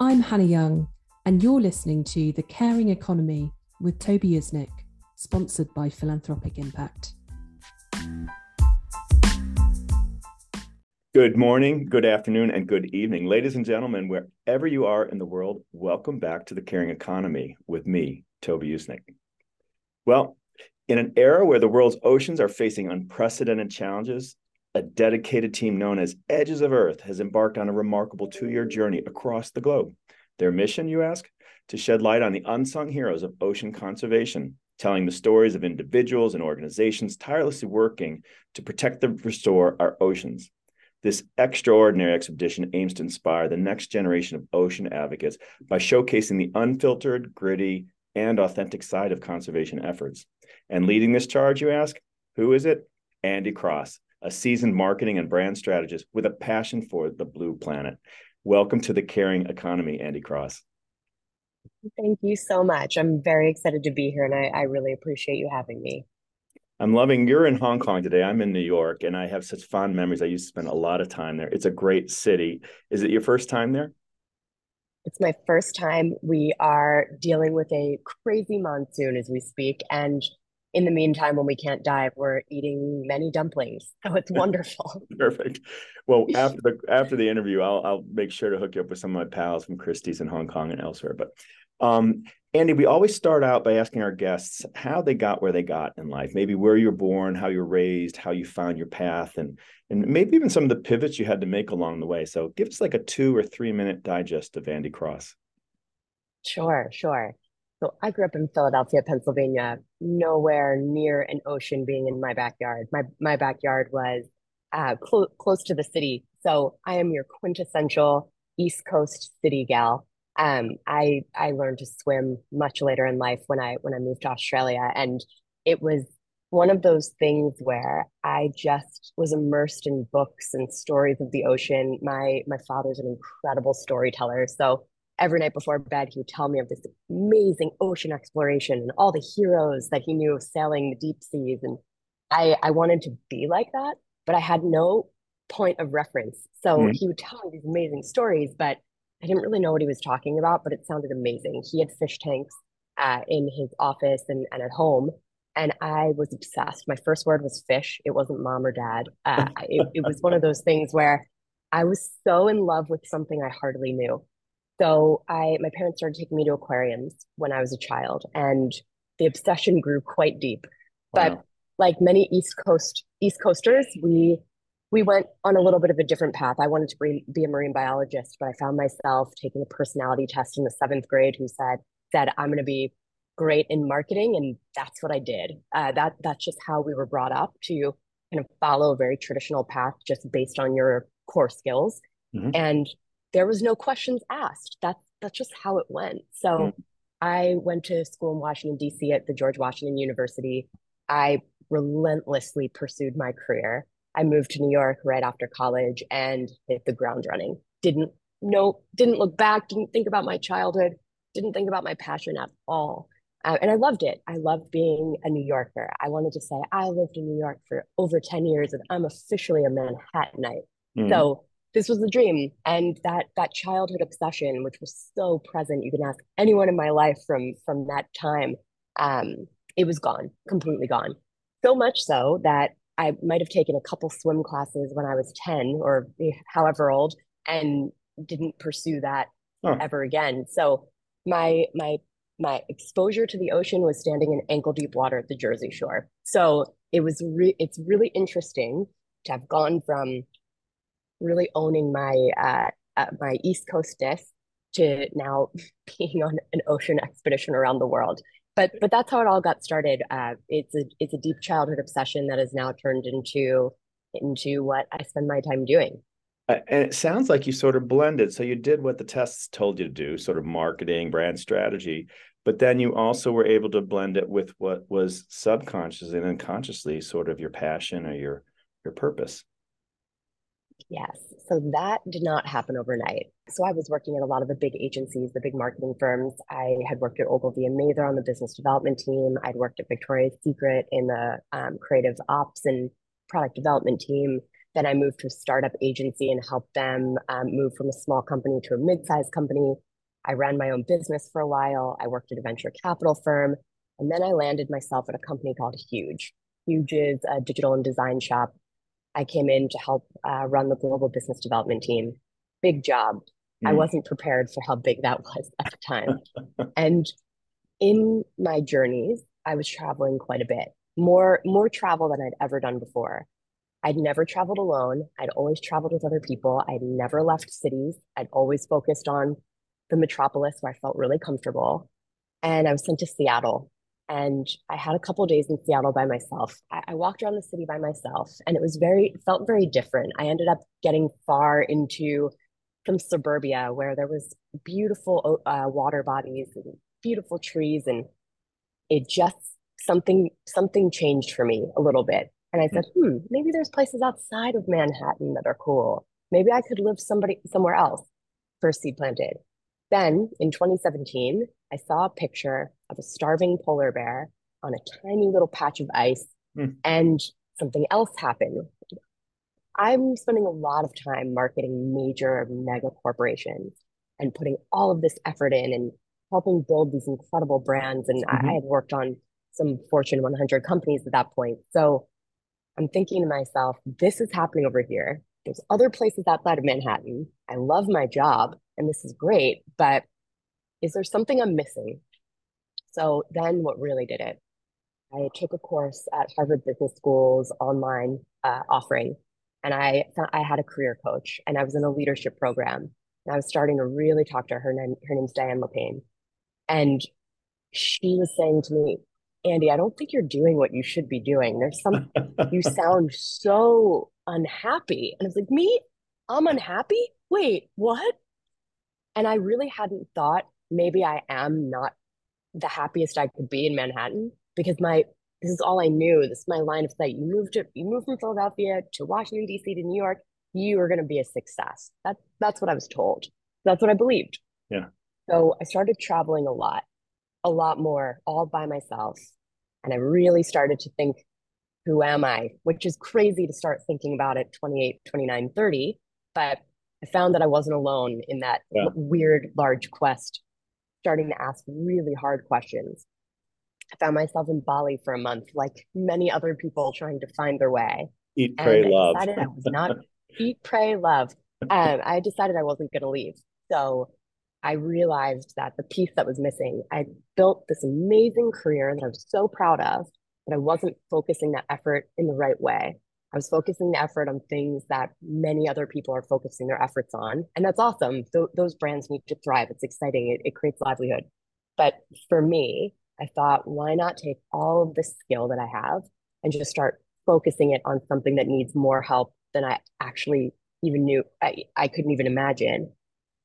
I'm Hannah Young, and you're listening to The Caring Economy with Toby Usnik, sponsored by Philanthropic Impact. Good morning, good afternoon, and good evening. Ladies and gentlemen, wherever you are in the world, welcome back to The Caring Economy with me, Toby Usnik. Well, in an era where the world's oceans are facing unprecedented challenges, a dedicated team known as Edges of Earth has embarked on a remarkable two year journey across the globe. Their mission, you ask? To shed light on the unsung heroes of ocean conservation, telling the stories of individuals and organizations tirelessly working to protect and restore our oceans. This extraordinary expedition aims to inspire the next generation of ocean advocates by showcasing the unfiltered, gritty, and authentic side of conservation efforts. And leading this charge, you ask, who is it? Andi Cross, a seasoned marketing and brand strategist with a passion for the blue planet. Welcome to the Caring Economy, Andi Cross. Thank you so much. I'm very excited to be here and I, I really appreciate you having me. I'm loving you're in Hong Kong today. I'm in New York and I have such fond memories. I used to spend a lot of time there. It's a great city. Is it your first time there? It's my first time. We are dealing with a crazy monsoon as we speak. And in the meantime, when we can't dive, we're eating many dumplings. So it's wonderful. Perfect. Well, after the after the interview, I'll I'll make sure to hook you up with some of my pals from Christie's in Hong Kong and elsewhere. But um, Andi, we always start out by asking our guests how they got where they got in life, maybe where you were born, how you were raised, how you found your path, and and maybe even some of the pivots you had to make along the way. So give us like a two or three minute digest of Andi Cross. Sure, sure. So I grew up in Philadelphia, Pennsylvania, nowhere near an ocean being in my backyard. My my backyard was uh, cl- close to the city. So I am your quintessential East Coast city gal. Um, I I learned to swim much later in life when I when I moved to Australia, and it was one of those things where I just was immersed in books and stories of the ocean. My my father's an incredible storyteller, so every night before bed he would tell me of this amazing ocean exploration and all the heroes that he knew of sailing the deep seas, and I I wanted to be like that, but I had no point of reference. So mm-hmm. he would tell me these amazing stories, but I didn't really know what he was talking about, but it sounded amazing. He had fish tanks uh, in his office and, and at home. And I was obsessed. My first word was fish. It wasn't mom or dad. Uh, it, it was one of those things where I was so in love with something I hardly knew. So I, my parents started taking me to aquariums when I was a child, and the obsession grew quite deep. Wow. But like many East Coast East Coasters, we we went on a little bit of a different path. I wanted to be a marine biologist, but I found myself taking a personality test in the seventh grade who said, said I'm going to be great in marketing. And that's what I did. Uh, that That's just how we were brought up to kind of follow a very traditional path just based on your core skills. Mm-hmm. And there was no questions asked. That's, that's just how it went. So mm-hmm. I went to school in Washington, D.C. at the George Washington University. I relentlessly pursued my career. I moved to New York right after college and hit the ground running. Didn't know, didn't look back, didn't think about my childhood, didn't think about my passion at all. Uh, and I loved it. I loved being a New Yorker. I wanted to say I lived in New York for over 10 years and I'm officially a Manhattanite. Mm. So this was the dream. And that that childhood obsession, which was so present, you can ask anyone in my life from from that time, um, it was gone, completely gone. So much so that I might have taken a couple swim classes when I was 10 or however old and didn't pursue that ever again. So my my my exposure to the ocean was standing in ankle deep water at the Jersey Shore. So it was re- it's really interesting to have gone from really owning my uh, uh, my East Coastness to now being on an ocean expedition around the world but but that's how it all got started. Uh, it's a it's a deep childhood obsession that has now turned into into what I spend my time doing. Uh, and it sounds like you sort of blended. So you did what the tests told you to do, sort of marketing, brand strategy, but then you also were able to blend it with what was subconsciously and unconsciously sort of your passion or your your purpose. Yes. So that did not happen overnight. So I was working at a lot of the big agencies, the big marketing firms. I had worked at Ogilvy and Mather on the business development team. I'd worked at Victoria's Secret in the um, creative ops and product development team. Then I moved to a startup agency and helped them um, move from a small company to a mid-sized company. I ran my own business for a while. I worked at a venture capital firm. And then I landed myself at a company called Huge. Huge is a digital and design shop. I came in to help uh, run the global business development team. Big job. Mm. I wasn't prepared for how big that was at the time. and in my journeys, I was traveling quite a bit, more more travel than I'd ever done before. I'd never traveled alone. I'd always traveled with other people. I'd never left cities. I'd always focused on the metropolis where I felt really comfortable. And I was sent to Seattle. And I had a couple days in Seattle by myself. I, I, walked around the city by myself, and it was very felt very different. I ended up getting far into some suburbia where there was beautiful uh, water bodies and beautiful trees, and it just something something changed for me a little bit. And I said, hmm, maybe there's places outside of Manhattan that are cool. Maybe I could live somebody somewhere else. First seed planted. Then in 2017, I saw a picture of a starving polar bear on a tiny little patch of ice, mm. and something else happened. I'm spending a lot of time marketing major mega corporations and putting all of this effort in and helping build these incredible brands. And mm-hmm. I had worked on some Fortune 100 companies at that point. So I'm thinking to myself, this is happening over here. There's other places outside of Manhattan. I love my job and this is great, but is there something I'm missing? So then what really did it? I took a course at Harvard Business School's online uh, offering, and I I had a career coach, and I was in a leadership program, and I was starting to really talk to her. Her, name, her name's Diane Lapine, and she was saying to me, Andi, I don't think you're doing what you should be doing. There's some, you sound so unhappy. And I was like, me? I'm unhappy? Wait, what? And I really hadn't thought maybe I am not the happiest I could be in Manhattan because my, this is all I knew. This is my line of sight. You moved to, you moved from Philadelphia to Washington, D.C. to New York. You are going to be a success. That's, that's what I was told. That's what I believed. Yeah. So I started traveling a lot a lot more all by myself. And I really started to think, who am I? Which is crazy to start thinking about at 28, 29, 30. But I found that I wasn't alone in that yeah. weird, large quest, starting to ask really hard questions. I found myself in Bali for a month, like many other people trying to find their way. Eat, pray, and love. I decided I was not eat, pray, love. Um, I decided I wasn't going to leave. So I realized that the piece that was missing, I built this amazing career that I was so proud of, but I wasn't focusing that effort in the right way. I was focusing the effort on things that many other people are focusing their efforts on. And that's awesome. Th- those brands need to thrive. It's exciting, it, it creates livelihood. But for me, I thought, why not take all of the skill that I have and just start focusing it on something that needs more help than I actually even knew I, I couldn't even imagine.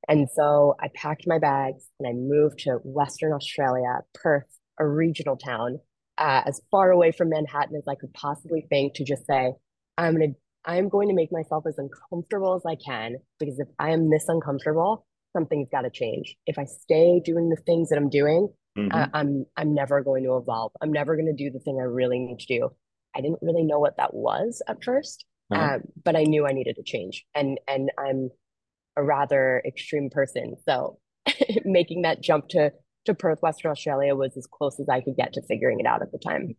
And so I packed my bags and I moved to Western Australia, Perth, a regional town, uh, as far away from Manhattan as I could possibly think to just say, I'm going to I'm going to make myself as uncomfortable as I can because if I am this uncomfortable, something's got to change. If I stay doing the things that I'm doing, mm-hmm. uh, I'm I'm never going to evolve. I'm never going to do the thing I really need to do. I didn't really know what that was at 1st uh-huh. um, but I knew I needed to change. And and I'm a rather extreme person. So making that jump to to Perth, Western Australia was as close as I could get to figuring it out at the time.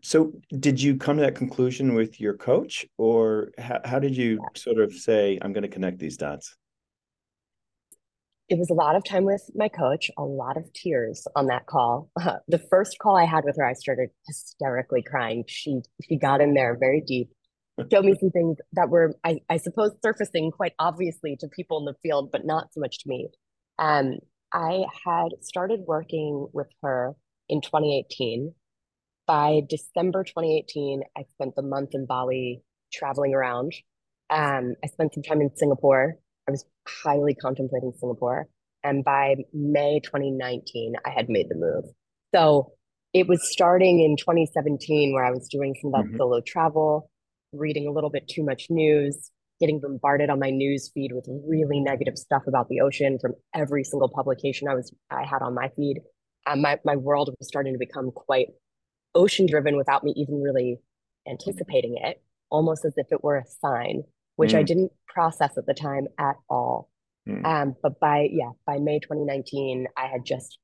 So, did you come to that conclusion with your coach, or how, how did you sort of say, I'm going to connect these dots? It was a lot of time with my coach, a lot of tears on that call. Uh, the first call I had with her, I started hysterically crying. She she got in there very deep showed me some things that were, I, I suppose, surfacing quite obviously to people in the field, but not so much to me. Um, I had started working with her in 2018. By December 2018, I spent the month in Bali traveling around. Um, I spent some time in Singapore. I was highly contemplating Singapore. And by May 2019, I had made the move. So it was starting in 2017 where I was doing some of that mm-hmm. solo travel reading a little bit too much news, getting bombarded on my news feed with really negative stuff about the ocean from every single publication I was I had on my feed. Um, my my world was starting to become quite ocean driven without me even really anticipating it, almost as if it were a sign, which mm. I didn't process at the time at all. Mm. Um, but by yeah, by May 2019, I had just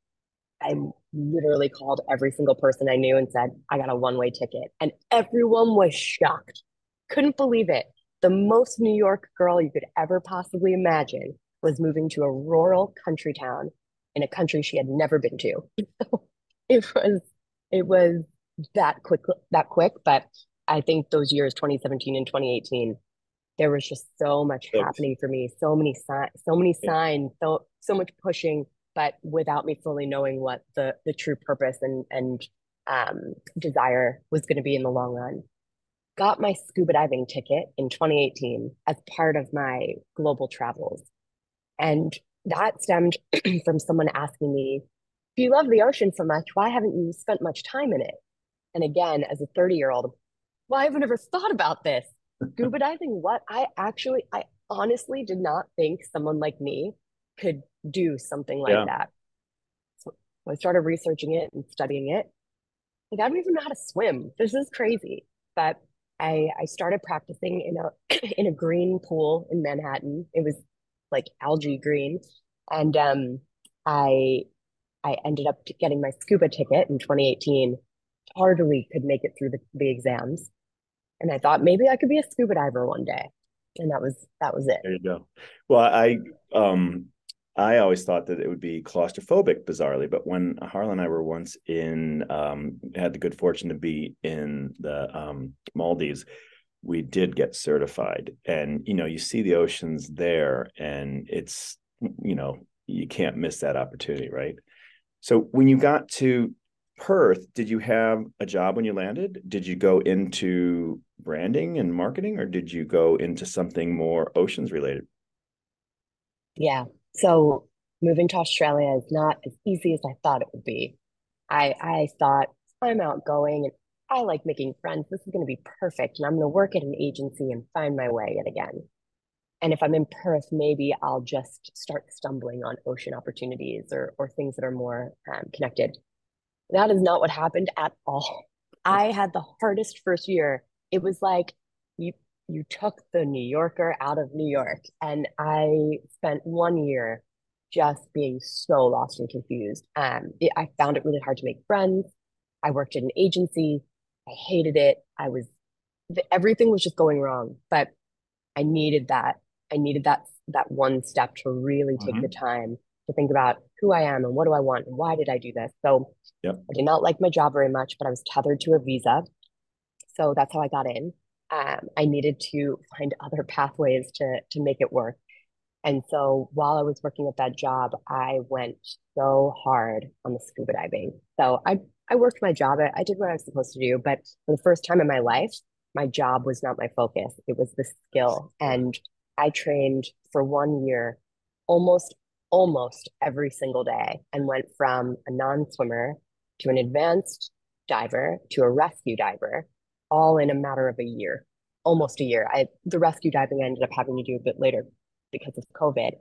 I literally called every single person I knew and said, I got a one-way ticket. And everyone was shocked. Couldn't believe it. The most New York girl you could ever possibly imagine was moving to a rural country town in a country she had never been to. it was it was that quick that quick, but I think those years 2017 and 2018 there was just so much Thanks. happening for me, so many signs, so many signs, so so much pushing, but without me fully knowing what the the true purpose and and um, desire was going to be in the long run. Got my scuba diving ticket in 2018 as part of my global travels, and that stemmed from someone asking me, "If you love the ocean so much, why haven't you spent much time in it?" And again, as a 30 year old, well, I've never thought about this. Scuba diving what i actually i honestly did not think someone like me could do something like yeah. that. So i started researching it and studying it like i don't even know how to swim. This is crazy. But i i started practicing in a in a green pool in manhattan. It was like algae green. And um i i ended up getting my scuba ticket in 2018 hardly could make it through the, the exams and I thought maybe I could be a scuba diver one day. And that was that was it. There you go. Well, I um I always thought that it would be claustrophobic, bizarrely. But when Harlan and I were once in, um, had the good fortune to be in the um, Maldives, we did get certified. And, you know, you see the oceans there, and it's, you know, you can't miss that opportunity, right? So when you got to Perth, did you have a job when you landed? Did you go into branding and marketing, or did you go into something more oceans related? Yeah. So moving to Australia is not as easy as I thought it would be. I I thought I'm outgoing and I like making friends. This is going to be perfect, and I'm going to work at an agency and find my way yet again. And if I'm in Perth, maybe I'll just start stumbling on ocean opportunities or or things that are more um, connected. That is not what happened at all. I had the hardest first year. It was like you you took the New Yorker out of New York. And I spent one year just being so lost and confused. Um, it, I found it really hard to make friends. I worked at an agency. I hated it. I was everything was just going wrong. But I needed that. I needed that that one step to really take mm-hmm. the time to think about who I am and what do I want and why did I do this. So yep. I did not like my job very much, but I was tethered to a visa. So that's how I got in. Um, I needed to find other pathways to to make it work. And so while I was working at that job, I went so hard on the scuba diving. So I I worked my job. I, I did what I was supposed to do, but for the first time in my life, my job was not my focus. It was the skill. And I trained for one year almost almost every single day and went from a non-swimmer to an advanced diver to a rescue diver all in a matter of a year almost a year. I the rescue diving i ended up having to do a bit later because of covid.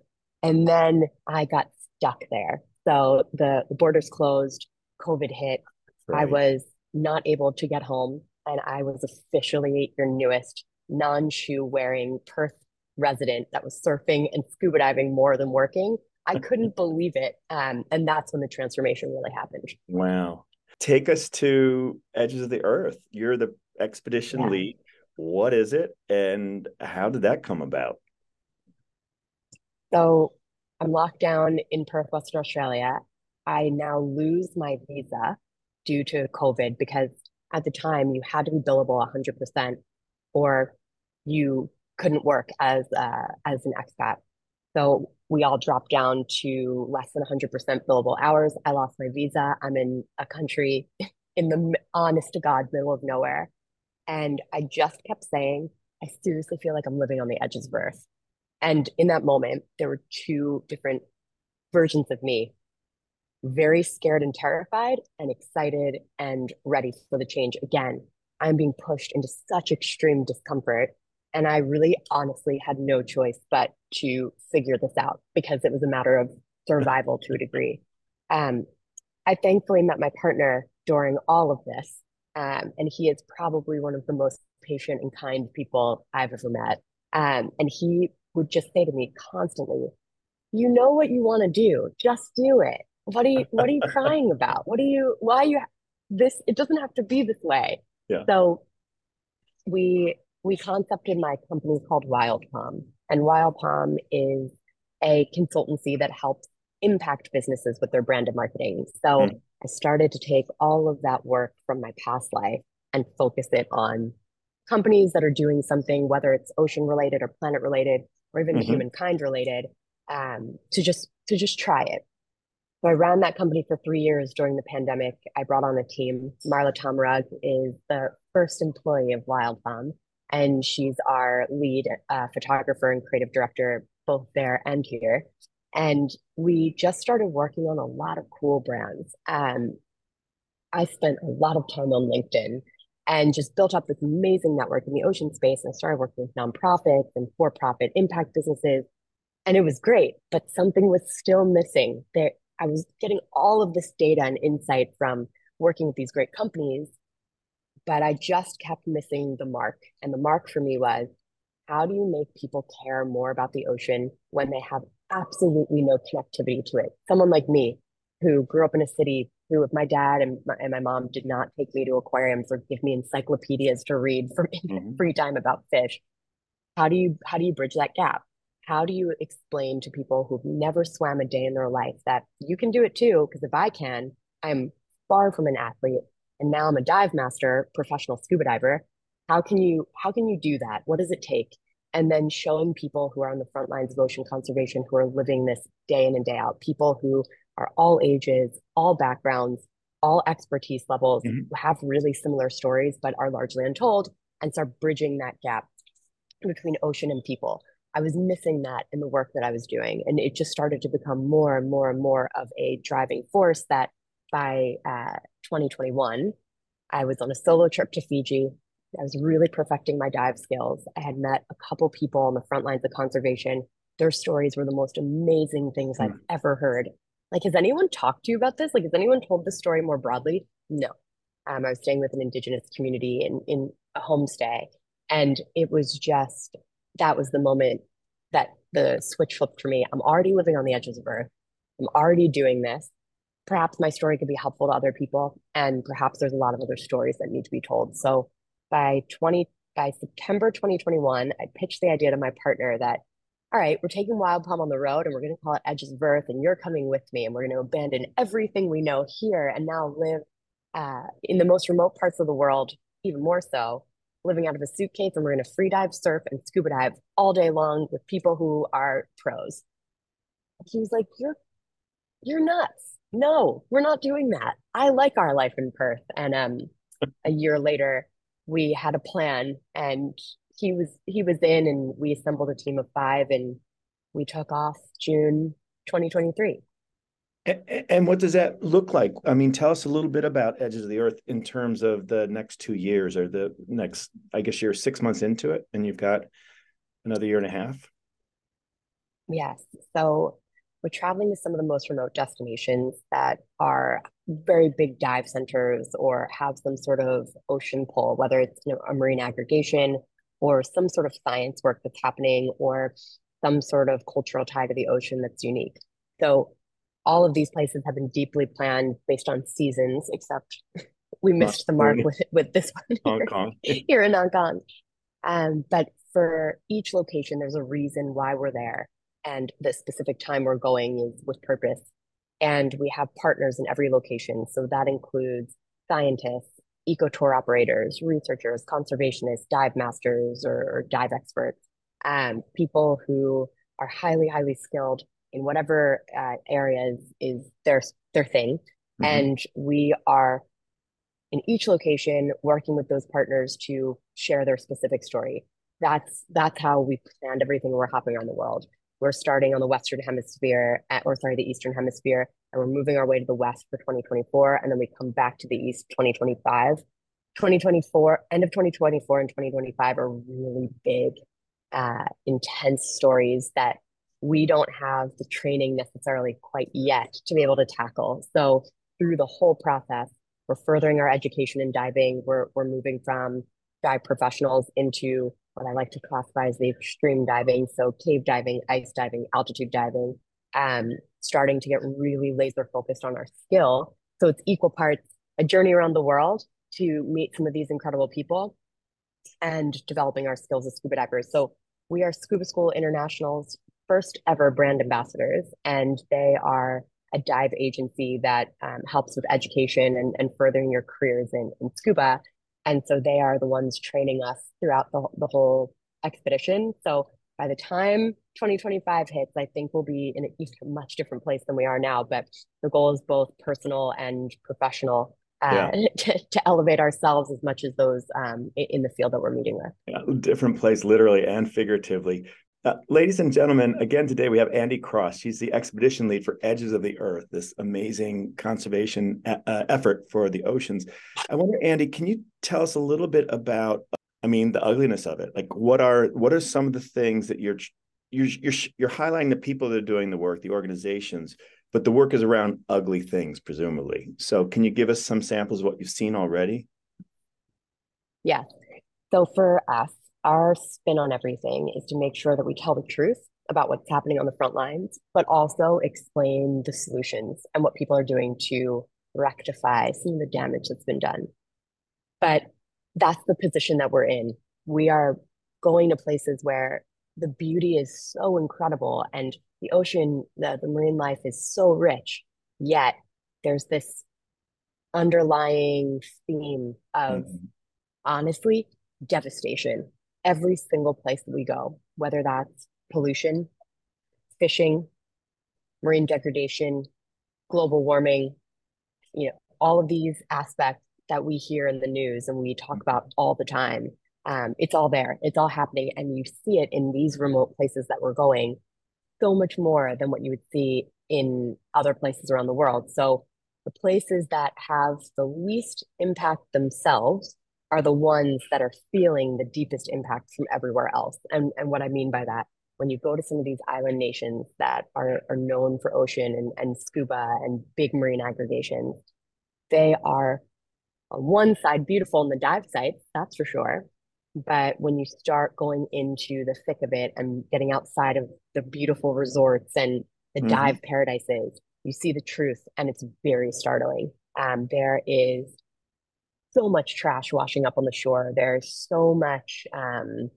And then i got stuck there. So the, the borders closed covid hit. Right. i was not able to get home and i was officially your newest non-shoe wearing perth resident that was surfing and scuba diving more than working I couldn't believe it. Um, and that's when the transformation really happened. Wow. Take us to Edges of the Earth. You're the expedition yeah. lead. What is it and how did that come about? So I'm locked down in Perth, Western Australia. I now lose my visa due to COVID because at the time you had to be billable 100% or you couldn't work as uh, as an expat. So we all dropped down to less than 100% billable hours. I lost my visa. I'm in a country in the honest to God middle of nowhere. And I just kept saying, I seriously feel like I'm living on the edges of earth. And in that moment, there were two different versions of me very scared and terrified, and excited and ready for the change. Again, I'm being pushed into such extreme discomfort and I really honestly had no choice but to figure this out because it was a matter of survival to a degree. Um, I thankfully met my partner during all of this. Um, and he is probably one of the most patient and kind people I've ever met. Um, and he would just say to me constantly, you know what you want to do. Just do it. What are you what are you crying about? What are you why are you this it doesn't have to be this way. Yeah. So we we concepted my company called Wild Palm. And Wild Palm is a consultancy that helps impact businesses with their brand and marketing. So mm. I started to take all of that work from my past life and focus it on companies that are doing something, whether it's ocean related or planet related, or even mm-hmm. humankind related, um, to just to just try it. So I ran that company for three years during the pandemic. I brought on a team. Marla Tomrug is the first employee of Wild Palm, and she's our lead uh, photographer and creative director, both there and here. And we just started working on a lot of cool brands. Um, I spent a lot of time on LinkedIn and just built up this amazing network in the ocean space. And I started working with nonprofits and for profit impact businesses. And it was great, but something was still missing. There, I was getting all of this data and insight from working with these great companies, but I just kept missing the mark. And the mark for me was how do you make people care more about the ocean when they have absolutely no connectivity to it? Someone like me, who grew up in a city who, if my dad and my, and my mom did not take me to aquariums or give me encyclopedias to read for mm-hmm. free time about fish, how do you how do you bridge that gap? How do you explain to people who've never swam a day in their life that you can do it too? Because if I can, I'm far from an athlete, and now I'm a dive master, professional scuba diver how can you how can you do that? What does it take? And then showing people who are on the front lines of ocean conservation who are living this day in and day out people who are all ages all backgrounds all expertise levels mm-hmm. have really similar stories but are largely untold and start bridging that gap between ocean and people. I was missing that in the work that i was doing and it just started to become more and more and more of a driving force that by uh, 2021 i was on a solo trip to fiji I was really perfecting my dive skills. I had met a couple people on the front lines of conservation. Their stories were the most amazing things mm. I've ever heard. Like, has anyone talked to you about this? Like, has anyone told this story more broadly? No. Um, I was staying with an indigenous community in, in a homestay. And it was just, that was the moment that the switch flipped for me. I'm already living on the edges of Earth. I'm already doing this. Perhaps my story could be helpful to other people. And perhaps there's a lot of other stories that need to be told. So by 20 by September 2021, I pitched the idea to my partner that, all right, we're taking Wild Palm on the road and we're going to call it Edges of Earth, and you're coming with me, and we're going to abandon everything we know here and now live uh, in the most remote parts of the world, even more so, living out of a suitcase, and we're going to free dive, surf, and scuba dive all day long with people who are pros. He was like, "You're, you're nuts. No, we're not doing that. I like our life in Perth." And um, a year later we had a plan and he was he was in and we assembled a team of five and we took off June 2023. And, what does that look like? I mean, tell us a little bit about Edges of the Earth in terms of the next two years or the next, I guess you're six months into it and you've got another year and a half. Yes. So we're traveling to some of the most remote destinations that are very big dive centers or have some sort of ocean pull, whether it's you know, a marine aggregation or some sort of science work that's happening or some sort of cultural tie to the ocean that's unique. So all of these places have been deeply planned based on seasons, except we missed the mark with with this one Hong Kong. here in Hong Kong. Um, but for each location, there's a reason why we're there and the specific time we're going is with purpose. And we have partners in every location. So that includes scientists, eco tour operators, researchers, conservationists, dive masters or, or dive experts, um, people who are highly, highly skilled in whatever uh, areas is their their thing. Mm-hmm. And we are in each location working with those partners to share their specific story. That's that's how we planned everything. We're hopping around the world. We're starting on the Western Hemisphere, or sorry, the Eastern Hemisphere, and we're moving our way to the West for 2024, and then we come back to the East 2025. 2024, end of 2024 and 2025 are really big, uh, intense stories that we don't have the training necessarily quite yet to be able to tackle. So through the whole process, we're furthering our education in diving. We're we're moving from dive professionals into what I like to classify as the extreme diving. So cave diving, ice diving, altitude diving. um, starting to get really laser focused on our skill. So it's equal parts a journey around the world to meet some of these incredible people and developing our skills as scuba divers. So we are Scuba School International's first ever brand ambassadors, and they are a dive agency that um, helps with education and, and furthering your careers in, in scuba. And so they are the ones training us throughout the, the whole expedition. So by the time 2025 hits, I think we'll be in a much different place than we are now. But the goal is both personal and professional uh, yeah. to, to, elevate ourselves as much as those um, in the field that we're meeting with. Yeah, different place, literally and figuratively. Uh, ladies and gentlemen, again today we have Andi Cross. She's the expedition lead for Edges of the Earth, this amazing conservation uh, uh, effort for the oceans. I wonder, Andi, can you tell us a little bit about, I mean, the ugliness of it? Like, what are what are some of the things that you're you're you're, you're highlighting the people that are doing the work, the organizations, but the work is around ugly things, presumably. So, can you give us some samples of what you've seen already? Yes. So for us, our spin on everything is to make sure that we tell the truth about what's happening on the front lines, but also explain the solutions and what people are doing to rectify some of the damage that's been done. But that's the position that we're in. We are going to places where the beauty is so incredible and the ocean, the, the marine life is so rich, yet there's this underlying theme of mm-hmm. honestly devastation every single place that we go, whether that's pollution, fishing, marine degradation, global warming, you know, all of these aspects that we hear in the news and we talk about all the time. Um, it's all there. It's all happening, and you see it in these remote places that we're going, so much more than what you would see in other places around the world. So the places that have the least impact themselves are the ones that are feeling the deepest impacts from everywhere else. And, and what I mean by that, when you go to some of these island nations that are, are known for ocean and, and scuba and big marine aggregations, they are on one side beautiful in the dive sites, that's for sure. But when you start going into the thick of it and getting outside of the beautiful resorts and the mm-hmm. dive paradises, you see the truth and it's very startling. Um, there is so much trash washing up on the shore. There's so much um,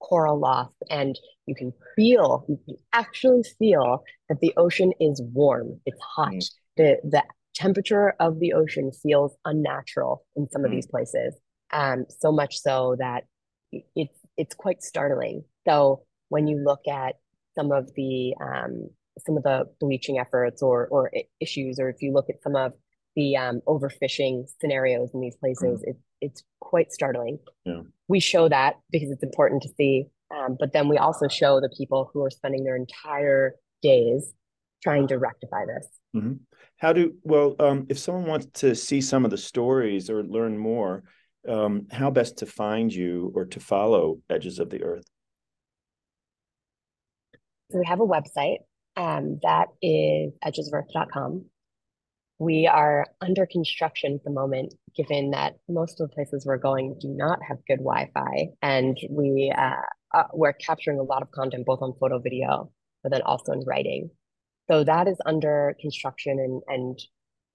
coral loss, and you can feel, you can actually feel that the ocean is warm. It's hot. Mm. The the temperature of the ocean feels unnatural in some mm. of these places. Um, so much so that it's it's quite startling. So when you look at some of the um, some of the bleaching efforts or or issues, or if you look at some of the um, overfishing scenarios in these places, mm. it, it's quite startling. Yeah. We show that because it's important to see, um, but then we also show the people who are spending their entire days trying to rectify this. Mm-hmm. How do well um, if someone wants to see some of the stories or learn more, um, how best to find you or to follow Edges of the Earth? So we have a website um, that is edgesofearth.com we are under construction at the moment, given that most of the places we're going do not have good Wi-Fi, and we uh, uh, we're capturing a lot of content both on photo, video, but then also in writing. So that is under construction and and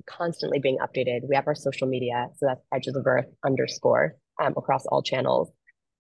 constantly being updated. We have our social media, so that's Edges of Earth underscore um, across all channels.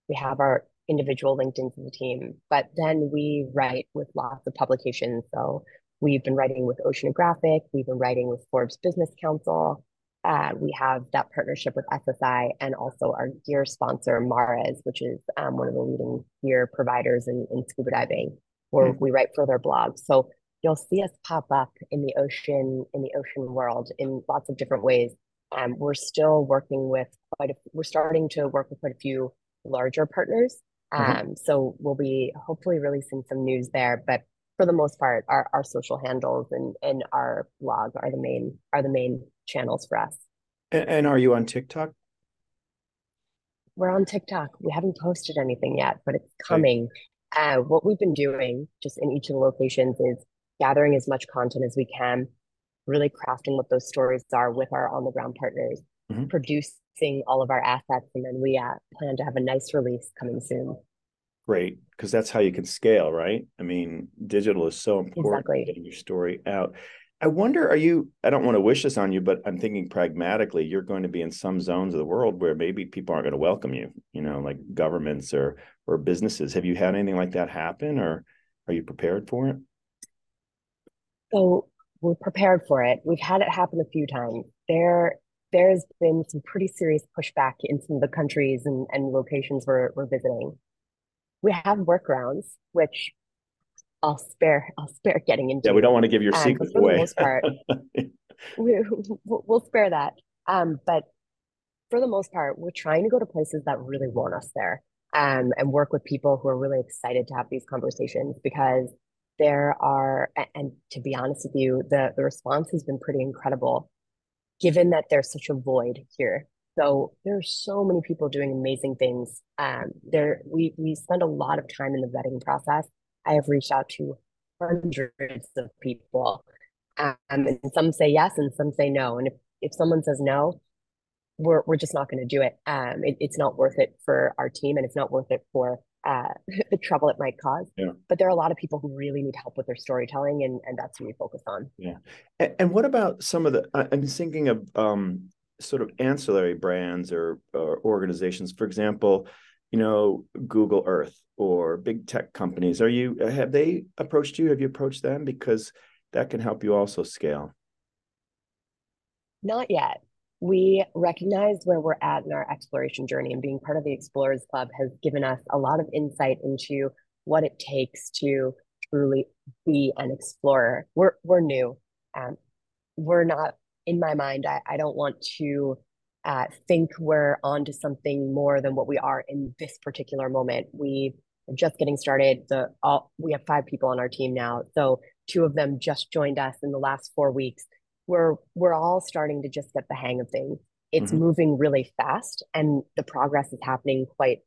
We have our individual LinkedIn to the team, but then we write with lots of publications. So We've been writing with Oceanographic. We've been writing with Forbes Business Council. Uh, we have that partnership with SSI and also our gear sponsor, Mares, which is um, one of the leading gear providers in, in scuba diving, where mm-hmm. we write for their blogs. So you'll see us pop up in the ocean, in the ocean world in lots of different ways. Um, we're still working with quite a, we're starting to work with quite a few larger partners. Mm-hmm. Um, mm-hmm. So we'll be hopefully releasing some news there, but for the most part, our, our social handles and, and our blog are the main are the main channels for us. And, and are you on TikTok? We're on TikTok. We haven't posted anything yet, but it's coming. Okay. Uh, what we've been doing just in each of the locations is gathering as much content as we can, really crafting what those stories are with our on the ground partners, mm-hmm. producing all of our assets, and then we uh, plan to have a nice release coming soon. Great, because that's how you can scale, right? I mean, digital is so important exactly. getting your story out. I wonder, are you, I don't want to wish this on you, but I'm thinking pragmatically, you're going to be in some zones of the world where maybe people aren't going to welcome you, you know, like governments or or businesses. Have you had anything like that happen or are you prepared for it? So we're prepared for it. We've had it happen a few times. There there's been some pretty serious pushback in some of the countries and, and locations we're, we're visiting. We have workarounds, which I'll spare I'll spare getting into. Yeah, we don't want to give your um, secrets for away. the most part, we, we'll spare that. Um, but for the most part, we're trying to go to places that really want us there, um, and work with people who are really excited to have these conversations because there are, and to be honest with you, the the response has been pretty incredible, given that there's such a void here. So there are so many people doing amazing things. Um, there we we spend a lot of time in the vetting process I have reached out to hundreds of people. Um, and some say yes and some say no. And if, if someone says no, we're, we're just not going to do it. Um, it. It's not worth it for our team and it's not worth it for uh, the trouble it might cause. Yeah. But there are a lot of people who really need help with their storytelling, and, and that's what we focus on. Yeah. And, and what about some of the, I'm thinking of um, sort of ancillary brands or, or organizations, for example, you know, Google Earth or big tech companies. Are you have they approached you? Have you approached them? Because that can help you also scale. Not yet. We recognize where we're at in our exploration journey, and being part of the Explorers Club has given us a lot of insight into what it takes to truly be an explorer. We're we're new. Um, we're not, in my mind, I, I don't want to uh, think we're onto something more than what we are in this particular moment. We are just getting started. The all we have five people on our team now, so two of them just joined us in the last four weeks. We're we're all starting to just get the hang of things. It's mm-hmm. moving really fast, and the progress is happening quite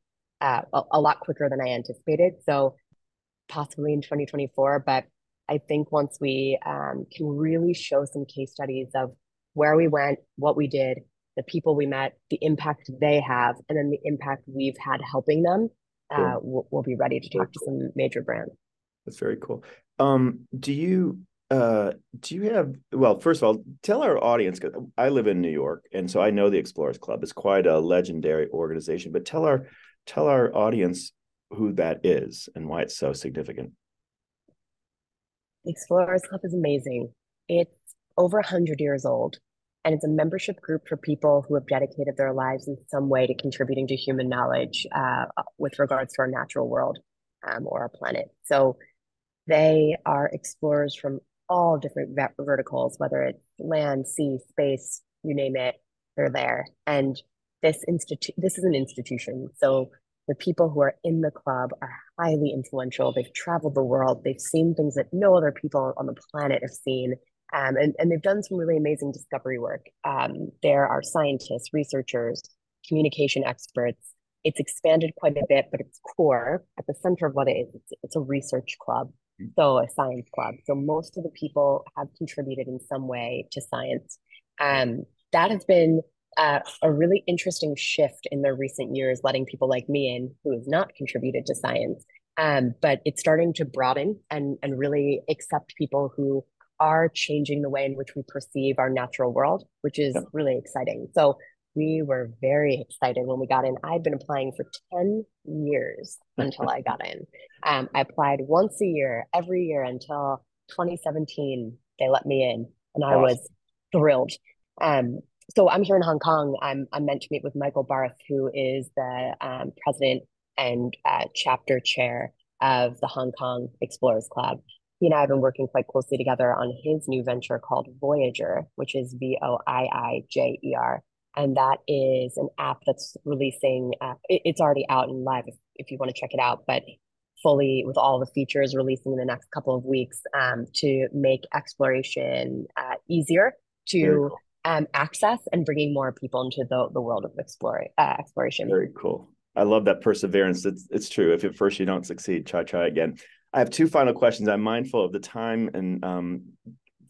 uh, a, a lot quicker than I anticipated. So possibly in 2024, but I think once we um, can really show some case studies of where we went, what we did, the people we met, the impact they have, and then the impact we've had helping them, uh, we'll, we'll, be ready to talk to some major brands. That's very cool. Um, do you uh, do you have well first of all tell our audience because i live in new york and so i know the explorers club is quite a legendary organization but tell our tell our audience who that is and why it's so significant the explorers club is amazing it's over 100 years old and it's a membership group for people who have dedicated their lives in some way to contributing to human knowledge uh, with regards to our natural world um, or our planet. So they are explorers from all different verticals, whether it's land, sea, space, you name it, they're there. And this institute, this is an institution. So the people who are in the club are highly influential. They've traveled the world. They've seen things that no other people on the planet have seen. Um, and, and they've done some really amazing discovery work. Um, there are scientists, researchers, communication experts. It's expanded quite a bit, but its core, at the center of what it is, it's, it's a research club, hmm. so a science club. So most of the people have contributed in some way to science. Um, that has been uh, a really interesting shift in the recent years, letting people like me in who have not contributed to science. Um, but it's starting to broaden and and really accept people who are changing the way in which we perceive our natural world, which is yeah. really exciting. So we were very excited when we got in. I'd been applying for 10 years until I got in. Um, I applied once a year, every year until 2017. They let me in, and I was thrilled. Um, so I'm here in Hong Kong. I'm I'm meant to meet with Michael Barth, who is the um, president and uh, chapter chair of the Hong Kong Explorers Club he and I have been working quite closely together on his new venture called Voiijer, which is V O I I J E R. And that is an app that's releasing, uh, it, it's already out and live if, if you want to check it out, but fully with all the features releasing in the next couple of weeks um, to make exploration uh, easier to cool. um, access and bringing more people into the, the world of explore, uh, exploration. Very cool. I love that perseverance. It's, it's true. If at first you don't succeed, try, try again. I have two final questions. I'm mindful of the time, and um,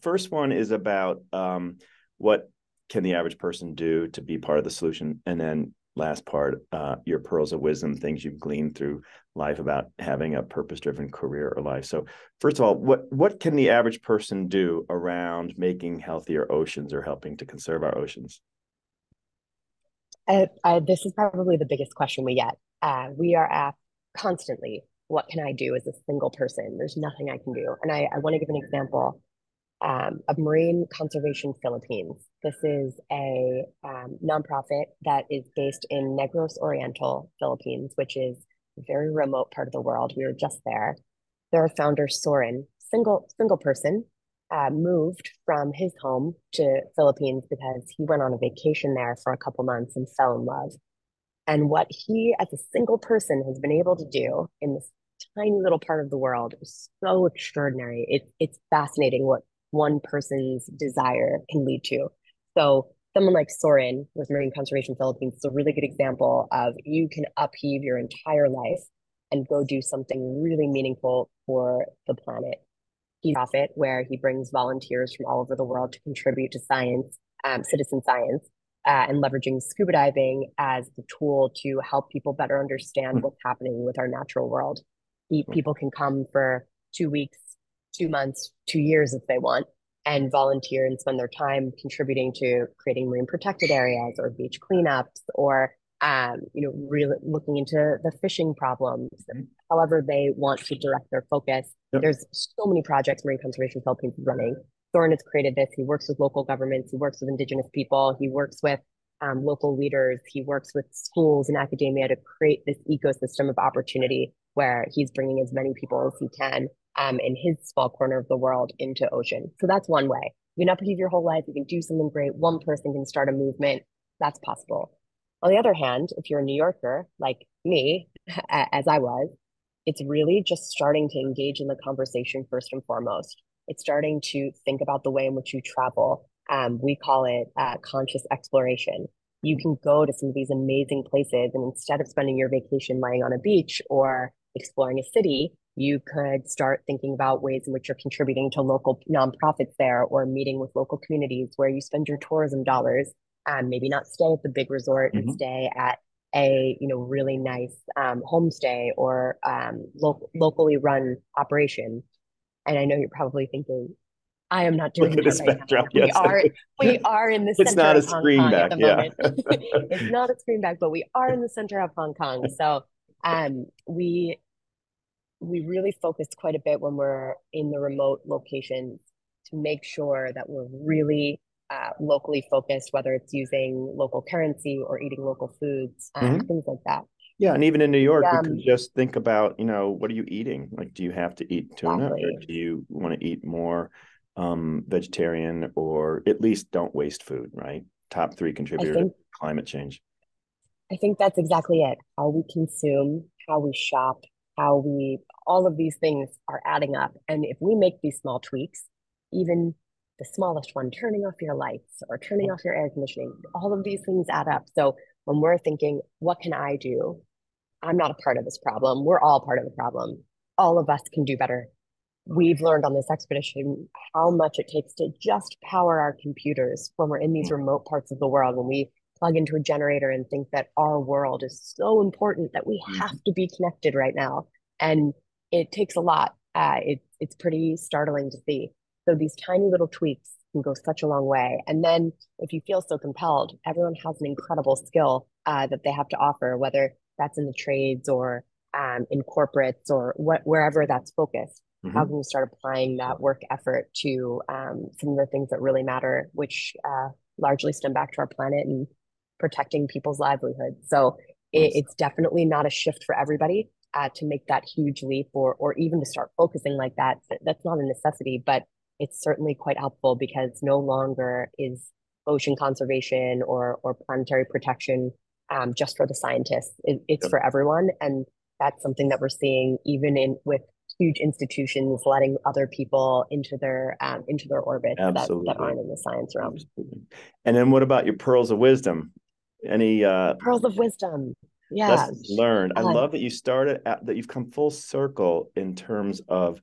first one is about um, what can the average person do to be part of the solution, and then last part, uh, your pearls of wisdom, things you've gleaned through life about having a purpose-driven career or life. So, first of all, what what can the average person do around making healthier oceans or helping to conserve our oceans? Uh, this is probably the biggest question we get. Uh, we are asked constantly, "What can I do as a single person?" There's nothing I can do, and I, I want to give an example um, of Marine Conservation Philippines. This is a um, nonprofit that is based in Negros Oriental, Philippines, which is a very remote part of the world. We were just there. Their founder, Soren, single single person, uh, moved from his home to Philippines because he went on a vacation there for a couple months and fell in love. And what he, as a single person, has been able to do in this tiny little part of the world is so extraordinary. It, it's fascinating what one person's desire can lead to. So someone like Soren with Marine Conservation Philippines is a really good example of you can upheave your entire life and go do something really meaningful for the planet. He's a profit where he brings volunteers from all over the world to contribute to science, um, citizen science, uh, and leveraging scuba diving as the tool to help people better understand mm-hmm. what's happening with our natural world. People can come for two weeks two months, two years if they want, and volunteer and spend their time contributing to creating marine protected areas or beach cleanups or um, you know, really looking into the fishing problems, mm-hmm. however they want to direct their focus. Yep. There's so many projects Marine Conservation Philippines is running. Soren has created this. He works with local governments. He works with indigenous people. He works with um, local leaders. He works with schools and academia to create this ecosystem of opportunity where he's bringing as many people as he can um, in his small corner of the world into ocean. So that's one way. You can upheave your whole life. You can do something great. One person can start a movement. That's possible. On the other hand, if you're a New Yorker like me, as I was, it's really just starting to engage in the conversation first and foremost. It's starting to think about the way in which you travel. Um, we call it uh, conscious exploration. You can go to some of these amazing places, and instead of spending your vacation lying on a beach or exploring a city, you could start thinking about ways in which you're contributing to local nonprofits there or meeting with local communities where you spend your tourism dollars and maybe not stay at the big resort mm-hmm. and stay at a you know really nice um, homestay or um, lo- locally run operation and i know you're probably thinking I am not doing Look that right now. Yes. We are we are in the it's center not of a Hong Kong back, at the yeah. moment. it's not a screen back, but we are in the center of Hong Kong. So um, we we really focused quite a bit when we're in the remote locations to make sure that we're really uh, locally focused, whether it's using local currency or eating local foods, um, mm-hmm. things like that. Yeah, and even in New York, um, we could just think about, you know, what are you eating? Like, do you have to eat tuna, exactly. or do you want to eat more um, vegetarian, or at least don't waste food? Right, top three contributor think, to climate change. I think that's exactly it. How we consume, how we shop, how we all of these things are adding up. And if we make these small tweaks even the smallest one turning off your lights or turning off your air conditioning all of these things add up. So when we're thinking what can i do? I'm not a part of this problem. We're all part of the problem. All of us can do better. We've learned on this expedition how much it takes to just power our computers when we're in these remote parts of the world when we plug into a generator and think that our world is so important that we mm-hmm. have to be connected right now. And it takes a lot. Uh, it, it's pretty startling to see. So these tiny little tweaks can go such a long way. And then if you feel so compelled, everyone has an incredible skill uh, that they have to offer, whether that's in the trades or um, in corporates or what, wherever that's focused. Mm-hmm. How can you start applying that work effort to um, some of the things that really matter, which uh, largely stem back to our planet and protecting people's livelihoods. So it, it's definitely not a shift for everybody uh, to make that huge leap or or even to start focusing like that. That's not a necessity, but it's certainly quite helpful because no longer is ocean conservation or or planetary protection um, just for the scientists. It, it's for everyone, and that's something that we're seeing even in with huge institutions letting other people into their um, into their orbit that, that, aren't in the science realm. Absolutely. And then what about your pearls of wisdom? Any uh pearls of wisdom? Yeah. Lessons learned. I love that you started at that you've come full circle in terms of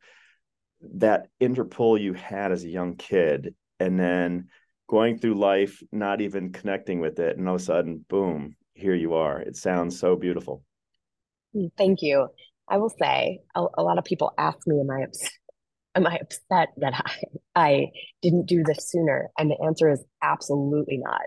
that interpol you had as a young kid and then going through life not even connecting with it and all of a sudden boom here you are. It sounds so beautiful. Mm, thank you. I will say a, a lot of people ask me, am I upset? Am I upset that I, I didn't do this sooner? And the answer is absolutely not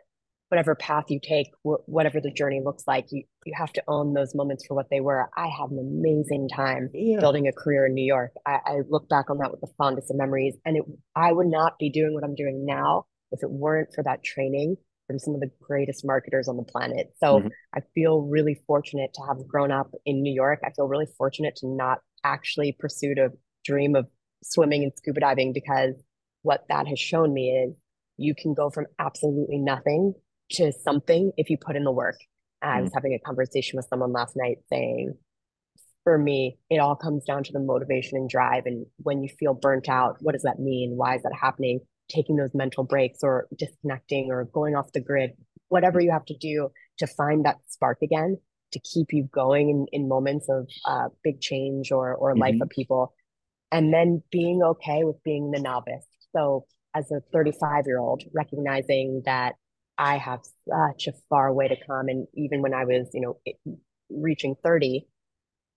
whatever path you take, wh- whatever the journey looks like, you you have to own those moments for what they were. I had an amazing time yeah. building a career in New York. I, I, look back on that with the fondest of memories, and it, I would not be doing what I'm doing now if it weren't for that training from some of the greatest marketers on the planet. So mm-hmm. I feel really fortunate to have grown up in New York. I feel really fortunate to not actually pursue a dream of swimming and scuba diving because what that has shown me is you can go from absolutely nothing to something if you put in the work. I mm. was having a conversation with someone last night saying, for me, it all comes down to the motivation and drive. And when you feel burnt out, what does that mean? Why is that happening? Taking those mental breaks or disconnecting or going off the grid, whatever you have to do to find that spark again to keep you going in, in moments of uh, big change or or mm-hmm. life of people. And then being okay with being the novice. So as a 35 year old, recognizing that I have such a far way to come. And even when I was, you know, reaching 30,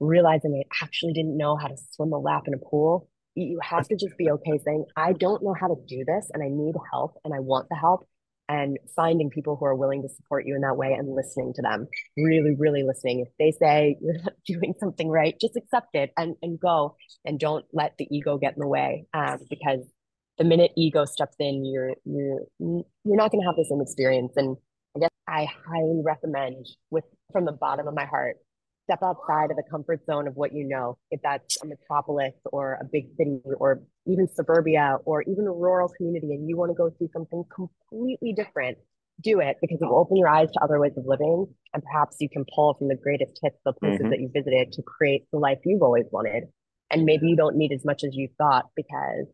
realizing I actually didn't know how to swim a lap in a pool, you have to just be okay saying, I don't know how to do this and I need help and I want the help. And finding people who are willing to support you in that way and listening to them, really, really listening. If they say you're not doing something right, just accept it and, and go and don't let the ego get in the way um, because the minute ego steps in, you're you're you're not going to have the same experience. And I guess I highly recommend, with from the bottom of my heart, step outside of the comfort zone of what you know. If that's a metropolis or a big city or even suburbia or even a rural community, and you want to go see something completely different, do it because it will open your eyes to other ways of living, and perhaps you can pull from the greatest hits, the places mm-hmm. that you visited, to create the life you've always wanted. And maybe you don't need as much as you thought because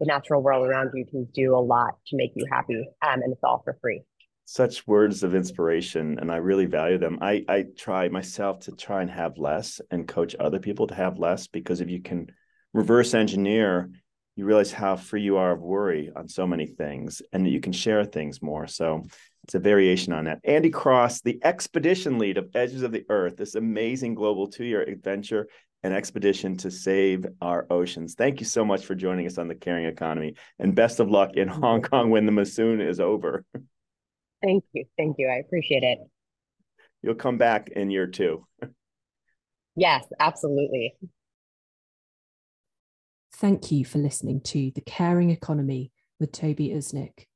the natural world around you can do a lot to make you happy um, and it's all for free. Such words of inspiration and i really value them. I i try myself to try and have less and coach other people to have less because if you can reverse engineer you realize how free you are of worry on so many things and that you can share things more. So it's a variation on that. Andi Cross the expedition lead of edges of the earth this amazing global two-year adventure an expedition to save our oceans. Thank you so much for joining us on the Caring Economy, and best of luck in Hong Kong when the monsoon is over. Thank you, thank you. I appreciate it. You'll come back in year two. Yes, absolutely. Thank you for listening to The Caring Economy with Toby Usnik.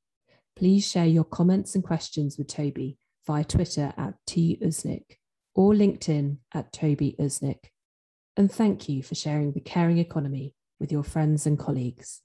Please share your comments and questions with Toby via Twitter at T Usnik or LinkedIn at Toby Usnik and thank you for sharing the caring economy with your friends and colleagues.